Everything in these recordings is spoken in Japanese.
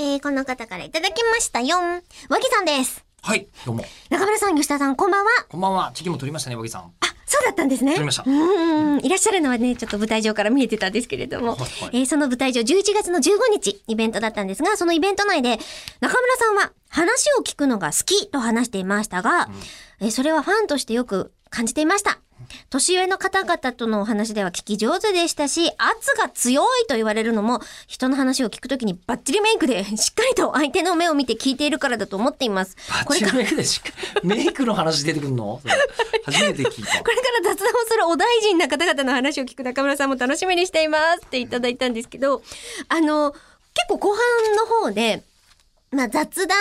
えー、この方からいただきましたよ。和木さんです。はい、どうも。中村さん、吉田さん、こんばんは。こんばんは。チキも撮りましたね、和木さん。あ、そうだったんですね。撮りましたうーん。いらっしゃるのはね、ちょっと舞台上から見えてたんですけれども、はいはいえーその舞台上11月の15日、イベントだったんですが、そのイベント内で、中村さんは話を聞くのが好きと話していましたが、えーそれはファンとしてよく感じていました。年上の方々とのお話では聞き上手でしたし、圧が強いと言われるのも、人の話を聞くときにバッチリメイクで、しっかりと相手の目を見て聞いているからだと思っています。これからメイクでしか、メイクの話出てくるの？初めて聞いた。これから雑談をするお大臣な方々の話を聞く中村さんも楽しみにしていますっていただいたんですけど、あの、結構後半の方で、まあ雑談、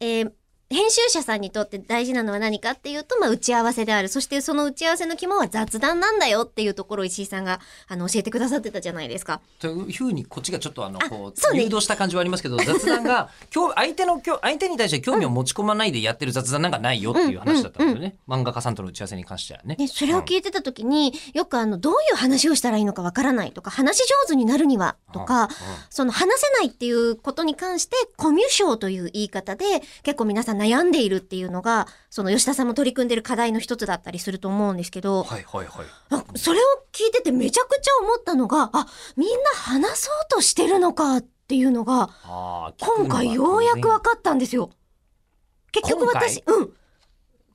えー編集者さんにとって大事なのは何かっていうと、まあ、打ち合わせである。そしてその打ち合わせの肝は雑談なんだよっていうところを石井さんが、あの、教えてくださってたじゃないですか。というふうに、こっちがちょっとあの、あこう、そうね誘導した感じはありますけど、雑談が、今日、相手の、今日、相手に対して興味を持ち込まないでやってる雑談なんかないよっていう話だったんですよね。漫画家さんとの打ち合わせに関してはね。で、それをうん聞いてた時に、よくあの、どういう話をしたらいいのかわからないとか、話し上手になるにはとか、その話せないっていうことに関して、コミュ障という言い方で、結構皆さん悩んでいるっていうのが、その吉田さんも取り組んでる課題の一つだったりすると思うんですけど、はいはいはい。あそれを聞いててめちゃくちゃ思ったのが、あ、みんな話そうとしてるのかっていうのが、今回ようやく分かったんですよ。結局私、うん、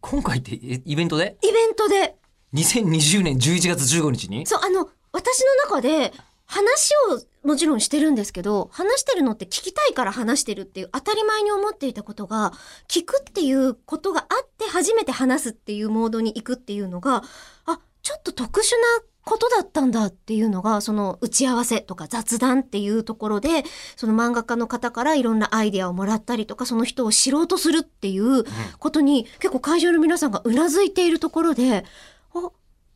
今回ってえイベントで？イベントで、2020年11月15日に？そう、あの、私の中で、話をもちろんしてるんですけど、話してるのって聞きたいから話してるっていう当たり前に思っていたことが、聞くっていうことがあって初めて話すっていうモードに行くっていうのが、あ、ちょっと特殊なことだったんだっていうのが、その打ち合わせとか雑談っていうところで、その漫画家の方からいろんなアイデアをもらったりとか、その人を知ろうとするっていうことに、結構会場の皆さんがうなずいているところで、あ、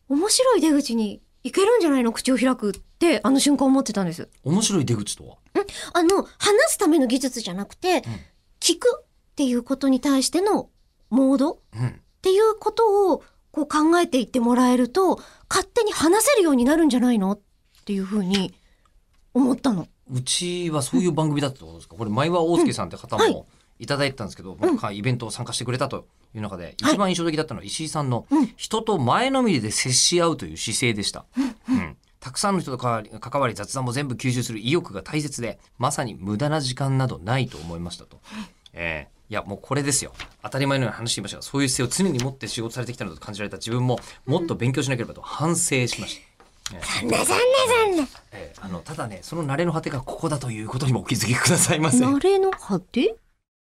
面白い出口に行けるんじゃないの？口を開くって、あの瞬間思ってたんです。面白い出口とは？あの、話すための技術じゃなくて、聞くっていうことに対してのモードっうん。ていうことをこう考えていってもらえると、勝手に話せるようになるんじゃないの？っていうふうに思ったの。うちはそういう番組だったってことですか？これ、前は大輔さんって方はい。もいただいてたんですけど、なんかイベントを参加してくれたという中で、一番印象的だったのは石井さんのうん人と前のめりで接し合うという姿勢でした。うんたくさんの人と関わり関わり雑談も全部吸収する意欲が大切で、まさに無駄な時間などないと思いましたと。えーいや、もうこれですよ。当たり前のように話していましたが、そういう姿勢を常に持って仕事されてきたのと感じられた自分も、もっと勉強しなければと反省しました。残念残念残えーあのただねその慣れの果てがここだということにもお気づきくださいませ。念。慣れの果て？